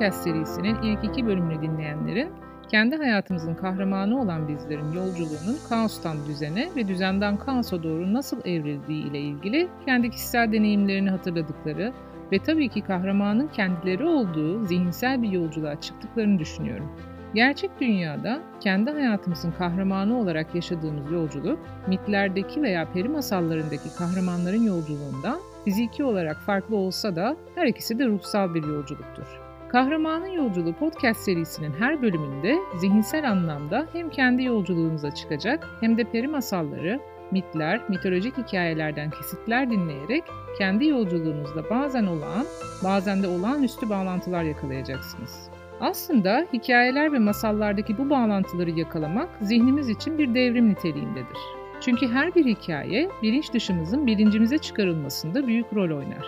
podcast serisinin ilk iki bölümünü dinleyenlerin kendi hayatımızın kahramanı olan bizlerin yolculuğunun kaostan düzene ve düzenden kaosa doğru nasıl evrildiği ile ilgili kendi kişisel deneyimlerini hatırladıkları ve tabii ki kahramanın kendileri olduğu zihinsel bir yolculuğa çıktıklarını düşünüyorum. Gerçek dünyada kendi hayatımızın kahramanı olarak yaşadığımız yolculuk, mitlerdeki veya peri masallarındaki kahramanların yolculuğundan fiziki olarak farklı olsa da her ikisi de ruhsal bir yolculuktur. Kahramanın Yolculuğu podcast serisinin her bölümünde zihinsel anlamda hem kendi yolculuğumuza çıkacak hem de peri masalları, mitler, mitolojik hikayelerden kesitler dinleyerek kendi yolculuğunuzda bazen olağan, bazen de olağanüstü bağlantılar yakalayacaksınız. Aslında hikayeler ve masallardaki bu bağlantıları yakalamak zihnimiz için bir devrim niteliğindedir. Çünkü her bir hikaye bilinç dışımızın bilincimize çıkarılmasında büyük rol oynar.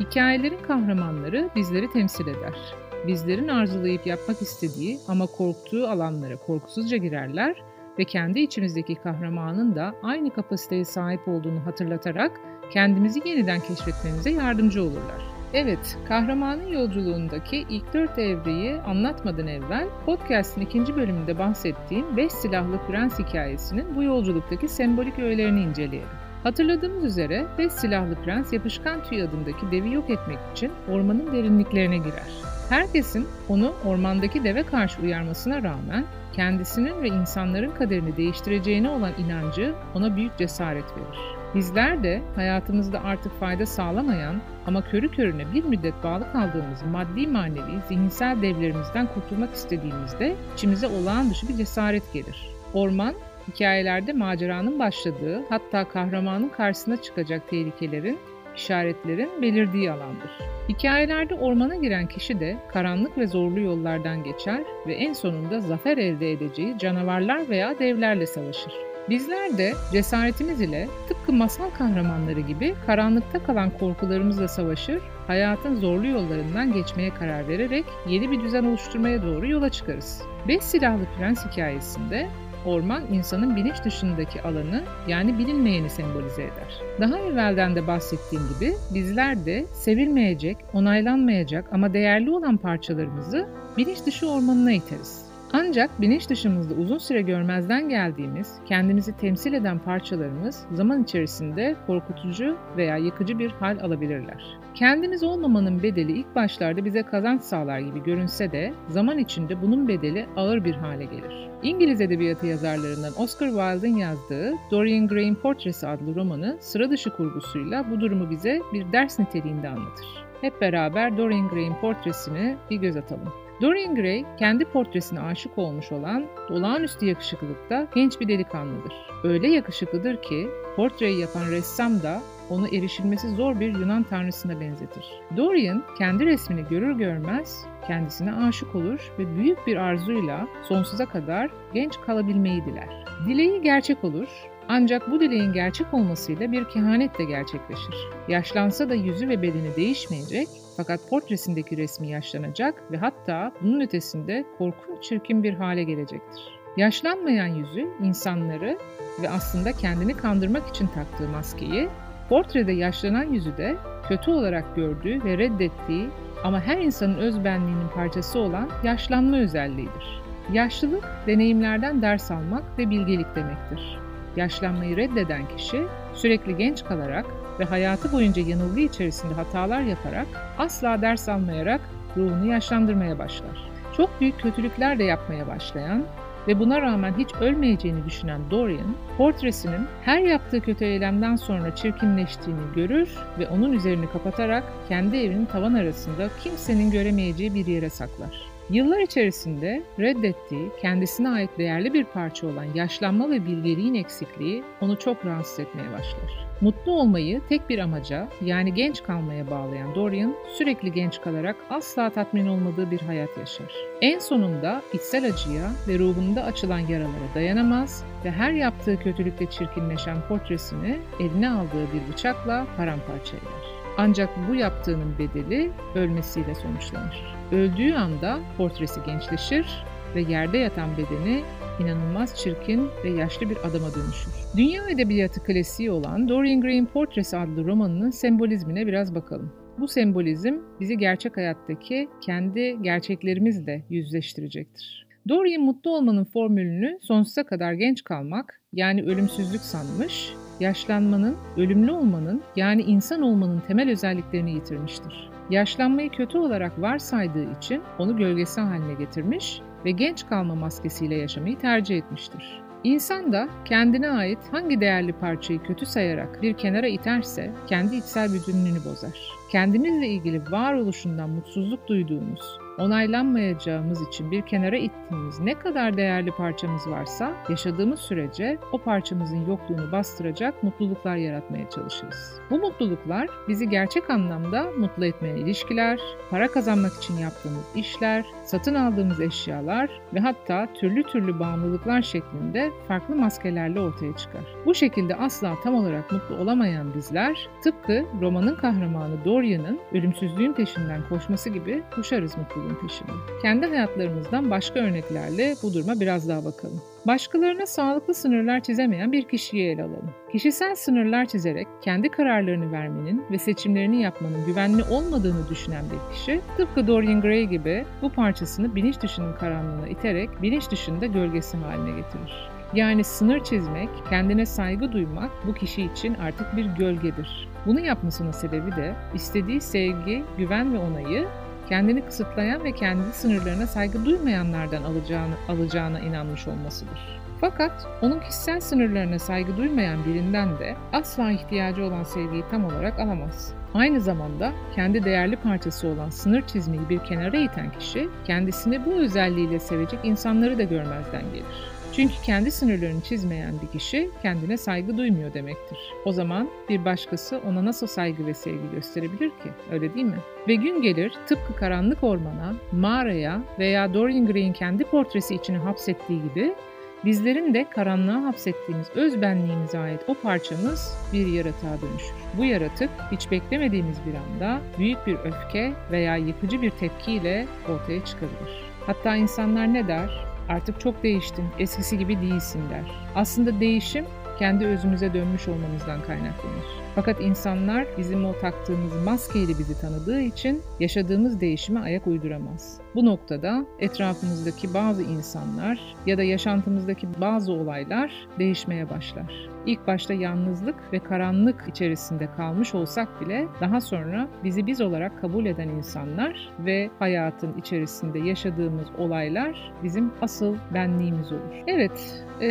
Hikayelerin kahramanları bizleri temsil eder. Bizlerin arzulayıp yapmak istediği ama korktuğu alanlara korkusuzca girerler ve kendi içimizdeki kahramanın da aynı kapasiteye sahip olduğunu hatırlatarak kendimizi yeniden keşfetmemize yardımcı olurlar. Evet, kahramanın yolculuğundaki ilk dört evreyi anlatmadan evvel podcast'in ikinci bölümünde bahsettiğim Beş Silahlı Prens hikayesinin bu yolculuktaki sembolik öğelerini inceleyelim. Hatırladığımız üzere Beş Silahlı Prens yapışkan tüy adındaki devi yok etmek için ormanın derinliklerine girer. Herkesin onu ormandaki deve karşı uyarmasına rağmen kendisinin ve insanların kaderini değiştireceğine olan inancı ona büyük cesaret verir. Bizler de hayatımızda artık fayda sağlamayan ama körü körüne bir müddet bağlı kaldığımız maddi manevi zihinsel devlerimizden kurtulmak istediğimizde içimize olağan dışı bir cesaret gelir. Orman, hikayelerde maceranın başladığı hatta kahramanın karşısına çıkacak tehlikelerin, işaretlerin belirdiği alandır. Hikayelerde ormana giren kişi de karanlık ve zorlu yollardan geçer ve en sonunda zafer elde edeceği canavarlar veya devlerle savaşır. Bizler de cesaretimiz ile tıpkı masal kahramanları gibi karanlıkta kalan korkularımızla savaşır, hayatın zorlu yollarından geçmeye karar vererek yeni bir düzen oluşturmaya doğru yola çıkarız. Beş Silahlı Prens hikayesinde orman insanın bilinç dışındaki alanı yani bilinmeyeni sembolize eder. Daha evvelden de bahsettiğim gibi bizler de sevilmeyecek, onaylanmayacak ama değerli olan parçalarımızı bilinç dışı ormanına iteriz. Ancak bilinç dışımızda uzun süre görmezden geldiğimiz, kendimizi temsil eden parçalarımız zaman içerisinde korkutucu veya yıkıcı bir hal alabilirler. Kendimiz olmamanın bedeli ilk başlarda bize kazanç sağlar gibi görünse de zaman içinde bunun bedeli ağır bir hale gelir. İngiliz edebiyatı yazarlarından Oscar Wilde'ın yazdığı Dorian Gray'in Portresi adlı romanı sıra dışı kurgusuyla bu durumu bize bir ders niteliğinde anlatır. Hep beraber Dorian Gray'in portresini bir göz atalım. Dorian Gray kendi portresine aşık olmuş olan olağanüstü yakışıklılıkta genç bir delikanlıdır. Öyle yakışıklıdır ki portreyi yapan ressam da onu erişilmesi zor bir Yunan tanrısına benzetir. Dorian kendi resmini görür görmez kendisine aşık olur ve büyük bir arzuyla sonsuza kadar genç kalabilmeyi diler. Dileği gerçek olur ancak bu dileğin gerçek olmasıyla bir kehanet de gerçekleşir. Yaşlansa da yüzü ve bedeni değişmeyecek fakat portresindeki resmi yaşlanacak ve hatta bunun ötesinde korkunç çirkin bir hale gelecektir. Yaşlanmayan yüzü insanları ve aslında kendini kandırmak için taktığı maskeyi, portrede yaşlanan yüzü de kötü olarak gördüğü ve reddettiği ama her insanın öz benliğinin parçası olan yaşlanma özelliğidir. Yaşlılık, deneyimlerden ders almak ve bilgelik demektir. Yaşlanmayı reddeden kişi sürekli genç kalarak ve hayatı boyunca yanılgı içerisinde hatalar yaparak asla ders almayarak ruhunu yaşlandırmaya başlar. Çok büyük kötülükler de yapmaya başlayan ve buna rağmen hiç ölmeyeceğini düşünen Dorian, portresinin her yaptığı kötü eylemden sonra çirkinleştiğini görür ve onun üzerini kapatarak kendi evinin tavan arasında kimsenin göremeyeceği bir yere saklar. Yıllar içerisinde reddettiği, kendisine ait değerli bir parça olan yaşlanma ve bilgeliğin eksikliği onu çok rahatsız etmeye başlar. Mutlu olmayı tek bir amaca yani genç kalmaya bağlayan Dorian sürekli genç kalarak asla tatmin olmadığı bir hayat yaşar. En sonunda içsel acıya ve ruhunda açılan yaralara dayanamaz ve her yaptığı kötülükle çirkinleşen portresini eline aldığı bir bıçakla paramparça eder. Ancak bu yaptığının bedeli ölmesiyle sonuçlanır. Öldüğü anda portresi gençleşir ve yerde yatan bedeni inanılmaz çirkin ve yaşlı bir adama dönüşür. Dünya edebiyatı klasiği olan Dorian Gray'in Portresi adlı romanının sembolizmine biraz bakalım. Bu sembolizm bizi gerçek hayattaki kendi gerçeklerimizle yüzleştirecektir. Dorian mutlu olmanın formülünü sonsuza kadar genç kalmak, yani ölümsüzlük sanmış, yaşlanmanın, ölümlü olmanın yani insan olmanın temel özelliklerini yitirmiştir. Yaşlanmayı kötü olarak varsaydığı için onu gölgesi haline getirmiş ve genç kalma maskesiyle yaşamayı tercih etmiştir. İnsan da kendine ait hangi değerli parçayı kötü sayarak bir kenara iterse kendi içsel bütünlüğünü bozar. Kendimizle ilgili varoluşundan mutsuzluk duyduğumuz, onaylanmayacağımız için bir kenara ittiğimiz ne kadar değerli parçamız varsa yaşadığımız sürece o parçamızın yokluğunu bastıracak mutluluklar yaratmaya çalışırız. Bu mutluluklar bizi gerçek anlamda mutlu etmeye ilişkiler, para kazanmak için yaptığımız işler, satın aldığımız eşyalar ve hatta türlü türlü bağımlılıklar şeklinde farklı maskelerle ortaya çıkar. Bu şekilde asla tam olarak mutlu olamayan bizler tıpkı romanın kahramanı Dorian'ın ölümsüzlüğün peşinden koşması gibi koşarız mutluluğun peşinde. Kendi hayatlarımızdan başka örneklerle bu duruma biraz daha bakalım. Başkalarına sağlıklı sınırlar çizemeyen bir kişiyi ele alalım. Kişisel sınırlar çizerek kendi kararlarını vermenin ve seçimlerini yapmanın güvenli olmadığını düşünen bir kişi, tıpkı Dorian Gray gibi bu parçasını bilinç dışının karanlığına iterek bilinç dışında gölgesi haline getirir. Yani sınır çizmek, kendine saygı duymak bu kişi için artık bir gölgedir. Bunu yapmasının sebebi de istediği sevgi, güven ve onayı kendini kısıtlayan ve kendi sınırlarına saygı duymayanlardan alacağını, alacağına inanmış olmasıdır. Fakat onun kişisel sınırlarına saygı duymayan birinden de asla ihtiyacı olan sevgiyi tam olarak alamaz. Aynı zamanda kendi değerli parçası olan sınır çizmeyi bir kenara iten kişi kendisini bu özelliğiyle sevecek insanları da görmezden gelir. Çünkü kendi sınırlarını çizmeyen bir kişi kendine saygı duymuyor demektir. O zaman bir başkası ona nasıl saygı ve sevgi gösterebilir ki? Öyle değil mi? Ve gün gelir tıpkı karanlık ormana, mağaraya veya Dorian Gray'in kendi portresi içine hapsettiği gibi bizlerin de karanlığa hapsettiğimiz öz benliğimize ait o parçamız bir yaratığa dönüşür. Bu yaratık hiç beklemediğimiz bir anda büyük bir öfke veya yıkıcı bir tepkiyle ortaya çıkabilir. Hatta insanlar ne der? Artık çok değiştin, eskisi gibi değilsin der. Aslında değişim kendi özümüze dönmüş olmamızdan kaynaklanır. Fakat insanlar bizim o taktığımız maskeyle bizi tanıdığı için yaşadığımız değişime ayak uyduramaz. Bu noktada etrafımızdaki bazı insanlar ya da yaşantımızdaki bazı olaylar değişmeye başlar. İlk başta yalnızlık ve karanlık içerisinde kalmış olsak bile daha sonra bizi biz olarak kabul eden insanlar ve hayatın içerisinde yaşadığımız olaylar bizim asıl benliğimiz olur. Evet, e,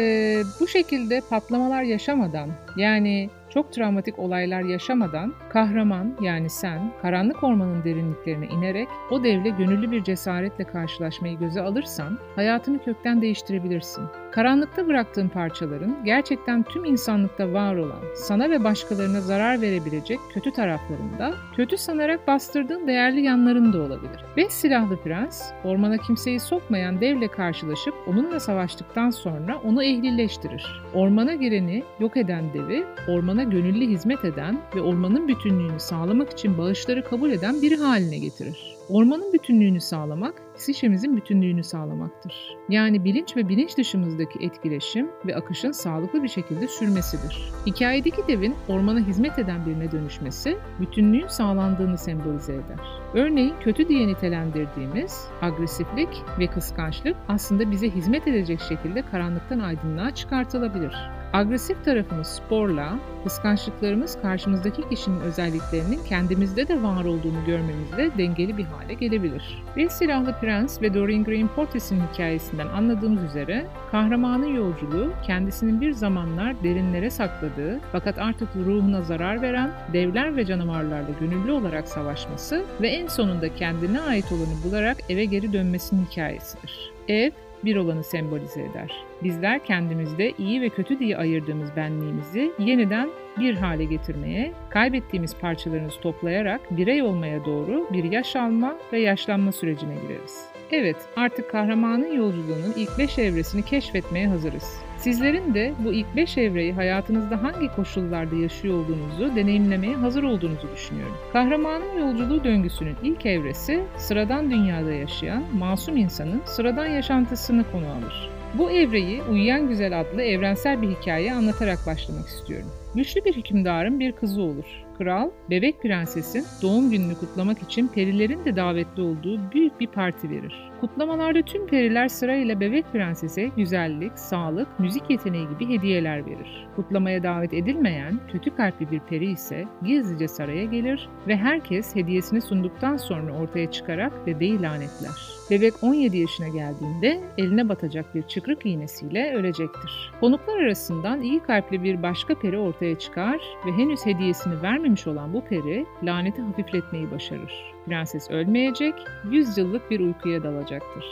bu şekilde patlamalar yaşamadan yani çok travmatik olaylar yaşamadan kahraman yani sen karanlık ormanın derinliklerine inerek o devle gönüllü bir cesaretle karşılaşmayı göze alırsan hayatını kökten değiştirebilirsin. Karanlıkta bıraktığın parçaların gerçekten tüm insanlıkta var olan, sana ve başkalarına zarar verebilecek kötü taraflarında, kötü sanarak bastırdığın değerli yanların da olabilir. Beş silahlı prens, ormana kimseyi sokmayan devle karşılaşıp onunla savaştıktan sonra onu ehlileştirir. Ormana gireni yok eden devi, ormana gönüllü hizmet eden ve ormanın bütünlüğünü sağlamak için bağışları kabul eden biri haline getirir. Ormanın bütünlüğünü sağlamak, psişemizin bütünlüğünü sağlamaktır. Yani bilinç ve bilinç dışımızdaki etkileşim ve akışın sağlıklı bir şekilde sürmesidir. Hikayedeki devin ormana hizmet eden birine dönüşmesi, bütünlüğün sağlandığını sembolize eder. Örneğin kötü diye nitelendirdiğimiz agresiflik ve kıskançlık aslında bize hizmet edecek şekilde karanlıktan aydınlığa çıkartılabilir. Agresif tarafımız sporla, kıskançlıklarımız karşımızdaki kişinin özelliklerinin kendimizde de var olduğunu görmemizle dengeli bir hale gelebilir. Bir silahlı prens ve Dorian Gray'in portresinin hikayesinden anladığımız üzere kahramanın yolculuğu kendisinin bir zamanlar derinlere sakladığı fakat artık ruhuna zarar veren devler ve canavarlarla gönüllü olarak savaşması ve en sonunda kendine ait olanı bularak eve geri dönmesinin hikayesidir. Ev, bir olanı sembolize eder. Bizler kendimizde iyi ve kötü diye ayırdığımız benliğimizi yeniden bir hale getirmeye, kaybettiğimiz parçalarımızı toplayarak birey olmaya doğru bir yaş alma ve yaşlanma sürecine gireriz. Evet, artık kahramanın yolculuğunun ilk 5 evresini keşfetmeye hazırız. Sizlerin de bu ilk 5 evreyi hayatınızda hangi koşullarda yaşıyor olduğunuzu deneyimlemeye hazır olduğunuzu düşünüyorum. Kahramanın yolculuğu döngüsünün ilk evresi sıradan dünyada yaşayan masum insanın sıradan yaşantısını konu alır. Bu evreyi Uyuyan Güzel adlı evrensel bir hikaye anlatarak başlamak istiyorum. Güçlü bir hükümdarın bir kızı olur. Kral, bebek prensesin doğum gününü kutlamak için perilerin de davetli olduğu büyük bir parti verir. Kutlamalarda tüm periler sırayla bebek prensese güzellik, sağlık, müzik yeteneği gibi hediyeler verir. Kutlamaya davet edilmeyen kötü kalpli bir peri ise gizlice saraya gelir ve herkes hediyesini sunduktan sonra ortaya çıkarak bebeği lanetler. Bebek 17 yaşına geldiğinde eline batacak bir çıkrık iğnesiyle ölecektir. Konuklar arasından iyi kalpli bir başka peri ortaya çıkar ve henüz hediyesini vermemiş olan bu peri laneti hafifletmeyi başarır. Prenses ölmeyecek, 100 yıllık bir uykuya dalacaktır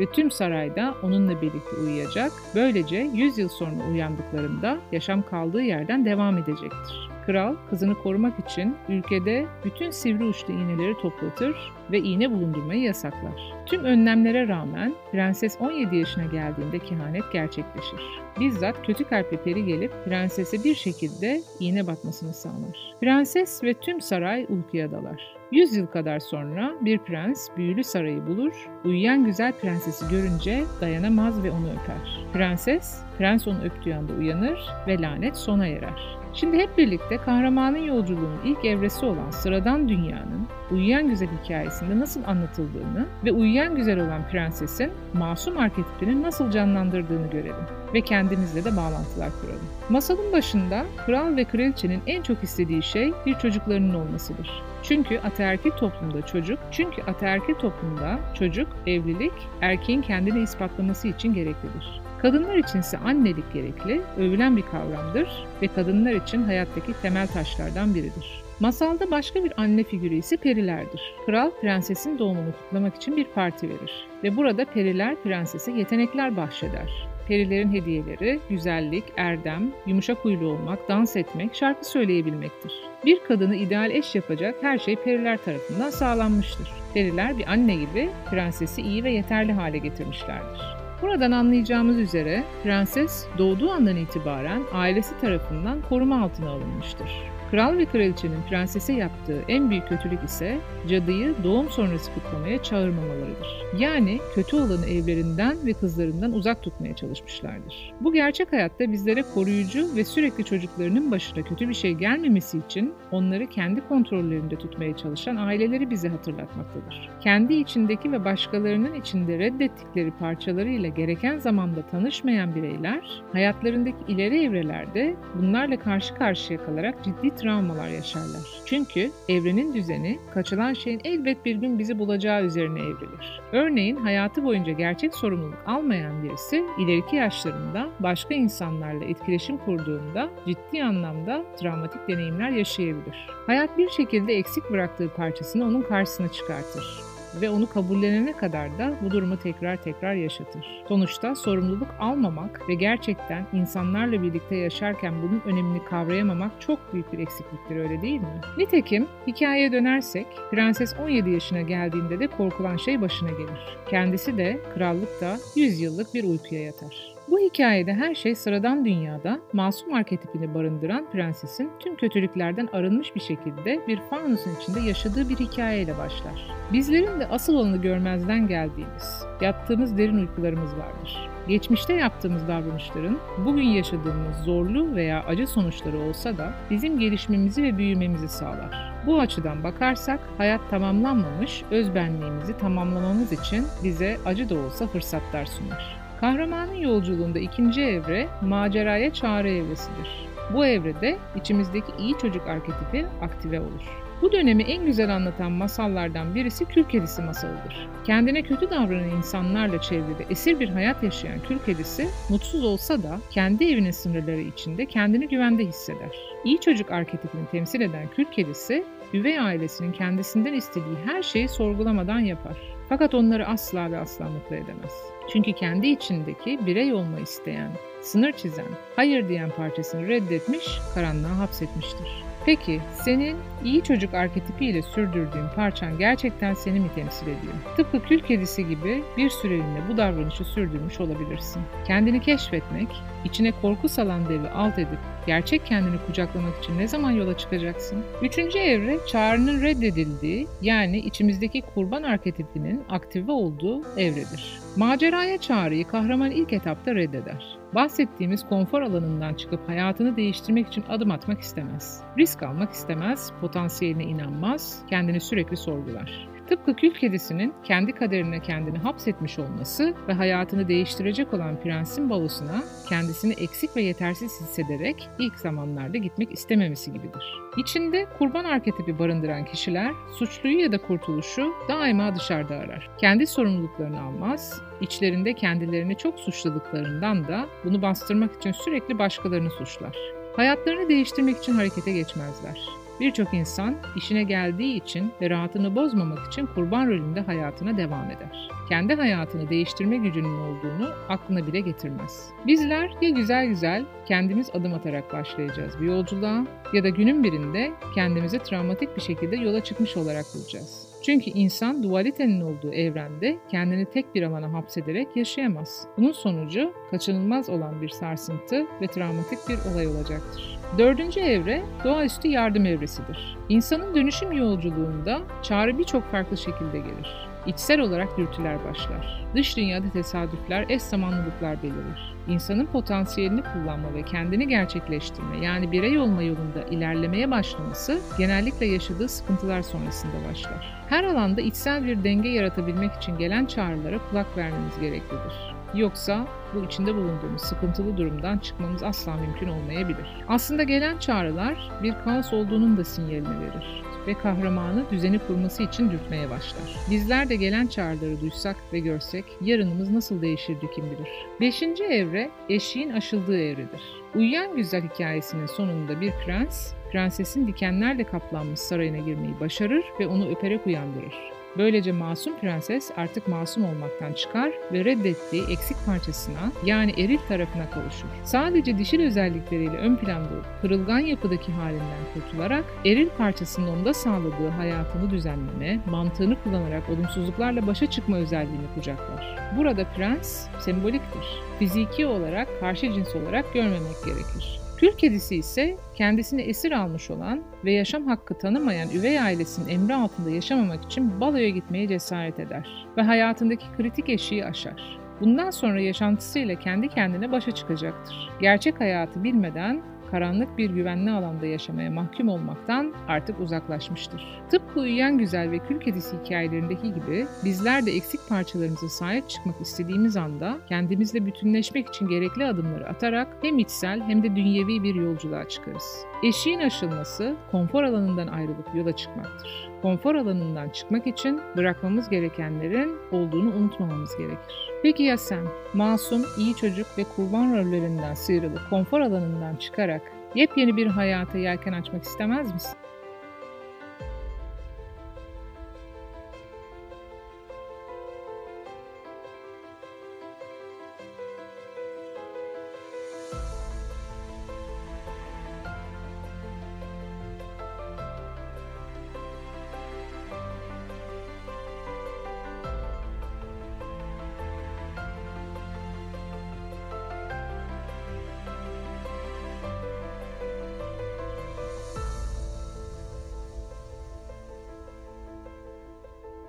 ve tüm sarayda onunla birlikte uyuyacak. Böylece 100 yıl sonra uyandıklarında yaşam kaldığı yerden devam edecektir. Kral kızını korumak için ülkede bütün sivri uçlu iğneleri toplatır ve iğne bulundurmayı yasaklar. Tüm önlemlere rağmen prenses 17 yaşına geldiğinde kehanet gerçekleşir. Bizzat kötü kalpli peri gelip prensese bir şekilde iğne batmasını sağlar. Prenses ve tüm saray uykuya dalar. 100 yıl kadar sonra bir prens büyülü sarayı bulur, uyuyan güzel prensesi görünce dayanamaz ve onu öper. Prenses, prens onu öptüğü anda uyanır ve lanet sona erer. Şimdi hep birlikte kahramanın yolculuğunun ilk evresi olan sıradan dünyanın Uyuyan Güzel hikayesinde nasıl anlatıldığını ve uyuyan güzel olan prensesin masum arketipini nasıl canlandırdığını görelim ve kendimizle de bağlantılar kuralım. Masalın başında kral ve kraliçenin en çok istediği şey bir çocuklarının olmasıdır. Çünkü ataerkil toplumda çocuk, çünkü ataerkil toplumda çocuk, evlilik, erkeğin kendini ispatlaması için gereklidir. Kadınlar içinse annelik gerekli, övülen bir kavramdır ve kadınlar için hayattaki temel taşlardan biridir. Masalda başka bir anne figürü ise perilerdir. Kral prensesin doğumunu kutlamak için bir parti verir ve burada periler prensese yetenekler bahşeder. Perilerin hediyeleri güzellik, erdem, yumuşak huylu olmak, dans etmek, şarkı söyleyebilmektir. Bir kadını ideal eş yapacak her şey periler tarafından sağlanmıştır. Periler bir anne gibi prensesi iyi ve yeterli hale getirmişlerdir. Buradan anlayacağımız üzere prenses doğduğu andan itibaren ailesi tarafından koruma altına alınmıştır. Kral ve kraliçenin prensese yaptığı en büyük kötülük ise cadıyı doğum sonrası kutlamaya çağırmamalarıdır. Yani kötü olanı evlerinden ve kızlarından uzak tutmaya çalışmışlardır. Bu gerçek hayatta bizlere koruyucu ve sürekli çocuklarının başına kötü bir şey gelmemesi için onları kendi kontrollerinde tutmaya çalışan aileleri bize hatırlatmaktadır. Kendi içindeki ve başkalarının içinde reddettikleri parçalarıyla gereken zamanda tanışmayan bireyler hayatlarındaki ileri evrelerde bunlarla karşı karşıya kalarak ciddi travmalar yaşarlar. Çünkü evrenin düzeni kaçılan şeyin elbet bir gün bizi bulacağı üzerine evrilir. Örneğin hayatı boyunca gerçek sorumluluk almayan birisi ileriki yaşlarında başka insanlarla etkileşim kurduğunda ciddi anlamda travmatik deneyimler yaşayabilir. Hayat bir şekilde eksik bıraktığı parçasını onun karşısına çıkartır ve onu kabullenene kadar da bu durumu tekrar tekrar yaşatır. Sonuçta sorumluluk almamak ve gerçekten insanlarla birlikte yaşarken bunun önemini kavrayamamak çok büyük bir eksikliktir öyle değil mi? Nitekim hikayeye dönersek prenses 17 yaşına geldiğinde de korkulan şey başına gelir. Kendisi de krallıkta 100 yıllık bir uykuya yatar. Bu hikayede her şey sıradan dünyada masum arketipini barındıran prensesin tüm kötülüklerden arınmış bir şekilde bir fanusun içinde yaşadığı bir hikayeyle başlar. Bizlerin de asıl olanı görmezden geldiğimiz, yattığımız derin uykularımız vardır. Geçmişte yaptığımız davranışların bugün yaşadığımız zorlu veya acı sonuçları olsa da bizim gelişmemizi ve büyümemizi sağlar. Bu açıdan bakarsak hayat tamamlanmamış özbenliğimizi tamamlamamız için bize acı da olsa fırsatlar sunar. Kahramanın yolculuğunda ikinci evre maceraya çağrı evresidir. Bu evrede içimizdeki iyi çocuk arketipi aktive olur. Bu dönemi en güzel anlatan masallardan birisi Kül Kedisi masalıdır. Kendine kötü davranan insanlarla çevrede esir bir hayat yaşayan Kül Kedisi mutsuz olsa da kendi evinin sınırları içinde kendini güvende hisseder. İyi çocuk arketipini temsil eden Kül Kedisi, üvey ailesinin kendisinden istediği her şeyi sorgulamadan yapar. Fakat onları asla ve asla mutlu edemez. Çünkü kendi içindeki birey olma isteyen, sınır çizen, hayır diyen parçasını reddetmiş, karanlığa hapsetmiştir. Peki senin iyi çocuk arketipiyle sürdürdüğün parçan gerçekten seni mi temsil ediyor? Tıpkı kül kedisi gibi bir süreliğine bu davranışı sürdürmüş olabilirsin. Kendini keşfetmek, içine korku salan devi alt edip gerçek kendini kucaklamak için ne zaman yola çıkacaksın? Üçüncü evre çağrının reddedildiği yani içimizdeki kurban arketipinin aktive olduğu evredir. Maceraya çağrıyı kahraman ilk etapta reddeder. Bahsettiğimiz konfor alanından çıkıp hayatını değiştirmek için adım atmak istemez. Risk almak istemez, potansiyeline inanmaz, kendini sürekli sorgular. Tıpkı kül kedisinin kendi kaderine kendini hapsetmiş olması ve hayatını değiştirecek olan prensin balosuna kendisini eksik ve yetersiz hissederek ilk zamanlarda gitmek istememesi gibidir. İçinde kurban arketipi barındıran kişiler suçluyu ya da kurtuluşu daima dışarıda arar. Kendi sorumluluklarını almaz, içlerinde kendilerini çok suçladıklarından da bunu bastırmak için sürekli başkalarını suçlar. Hayatlarını değiştirmek için harekete geçmezler. Birçok insan işine geldiği için ve rahatını bozmamak için kurban rolünde hayatına devam eder. Kendi hayatını değiştirme gücünün olduğunu aklına bile getirmez. Bizler ya güzel güzel kendimiz adım atarak başlayacağız bir yolculuğa ya da günün birinde kendimizi travmatik bir şekilde yola çıkmış olarak bulacağız. Çünkü insan dualitenin olduğu evrende kendini tek bir alana hapsederek yaşayamaz. Bunun sonucu kaçınılmaz olan bir sarsıntı ve travmatik bir olay olacaktır. Dördüncü evre doğaüstü yardım evresidir. İnsanın dönüşüm yolculuğunda çağrı birçok farklı şekilde gelir. İçsel olarak dürtüler başlar. Dış dünyada tesadüfler, eş zamanlılıklar belirir. İnsanın potansiyelini kullanma ve kendini gerçekleştirme yani birey olma yolunda ilerlemeye başlaması genellikle yaşadığı sıkıntılar sonrasında başlar. Her alanda içsel bir denge yaratabilmek için gelen çağrılara kulak vermemiz gereklidir. Yoksa bu içinde bulunduğumuz sıkıntılı durumdan çıkmamız asla mümkün olmayabilir. Aslında gelen çağrılar bir kaos olduğunun da sinyalini verir ve kahramanı düzeni kurması için dürtmeye başlar. Bizler de gelen çağrıları duysak ve görsek yarınımız nasıl değişirdi kim bilir. Beşinci evre eşiğin aşıldığı evredir. Uyuyan Güzel hikayesinin sonunda bir prens, prensesin dikenlerle kaplanmış sarayına girmeyi başarır ve onu öperek uyandırır. Böylece masum prenses artık masum olmaktan çıkar ve reddettiği eksik parçasına yani eril tarafına kavuşur. Sadece dişil özellikleriyle ön planda olup kırılgan yapıdaki halinden kurtularak eril parçasının onda sağladığı hayatını düzenleme, mantığını kullanarak olumsuzluklarla başa çıkma özelliğini kucaklar. Burada prens semboliktir. Fiziki olarak karşı cins olarak görmemek gerekir. Kül kedisi ise kendisini esir almış olan ve yaşam hakkı tanımayan üvey ailesinin emri altında yaşamamak için baloya gitmeye cesaret eder ve hayatındaki kritik eşiği aşar. Bundan sonra yaşantısıyla kendi kendine başa çıkacaktır. Gerçek hayatı bilmeden karanlık bir güvenli alanda yaşamaya mahkum olmaktan artık uzaklaşmıştır. Tıpkı Uyuyan Güzel ve Kül Kedisi hikayelerindeki gibi bizler de eksik parçalarımıza sahip çıkmak istediğimiz anda kendimizle bütünleşmek için gerekli adımları atarak hem içsel hem de dünyevi bir yolculuğa çıkarız. Eşiğin aşılması konfor alanından ayrılıp yola çıkmaktır. Konfor alanından çıkmak için bırakmamız gerekenlerin olduğunu unutmamamız gerekir. Peki ya sen? Masum, iyi çocuk ve kurban rollerinden sıyrılıp konfor alanından çıkarak yepyeni bir hayata yelken açmak istemez misin?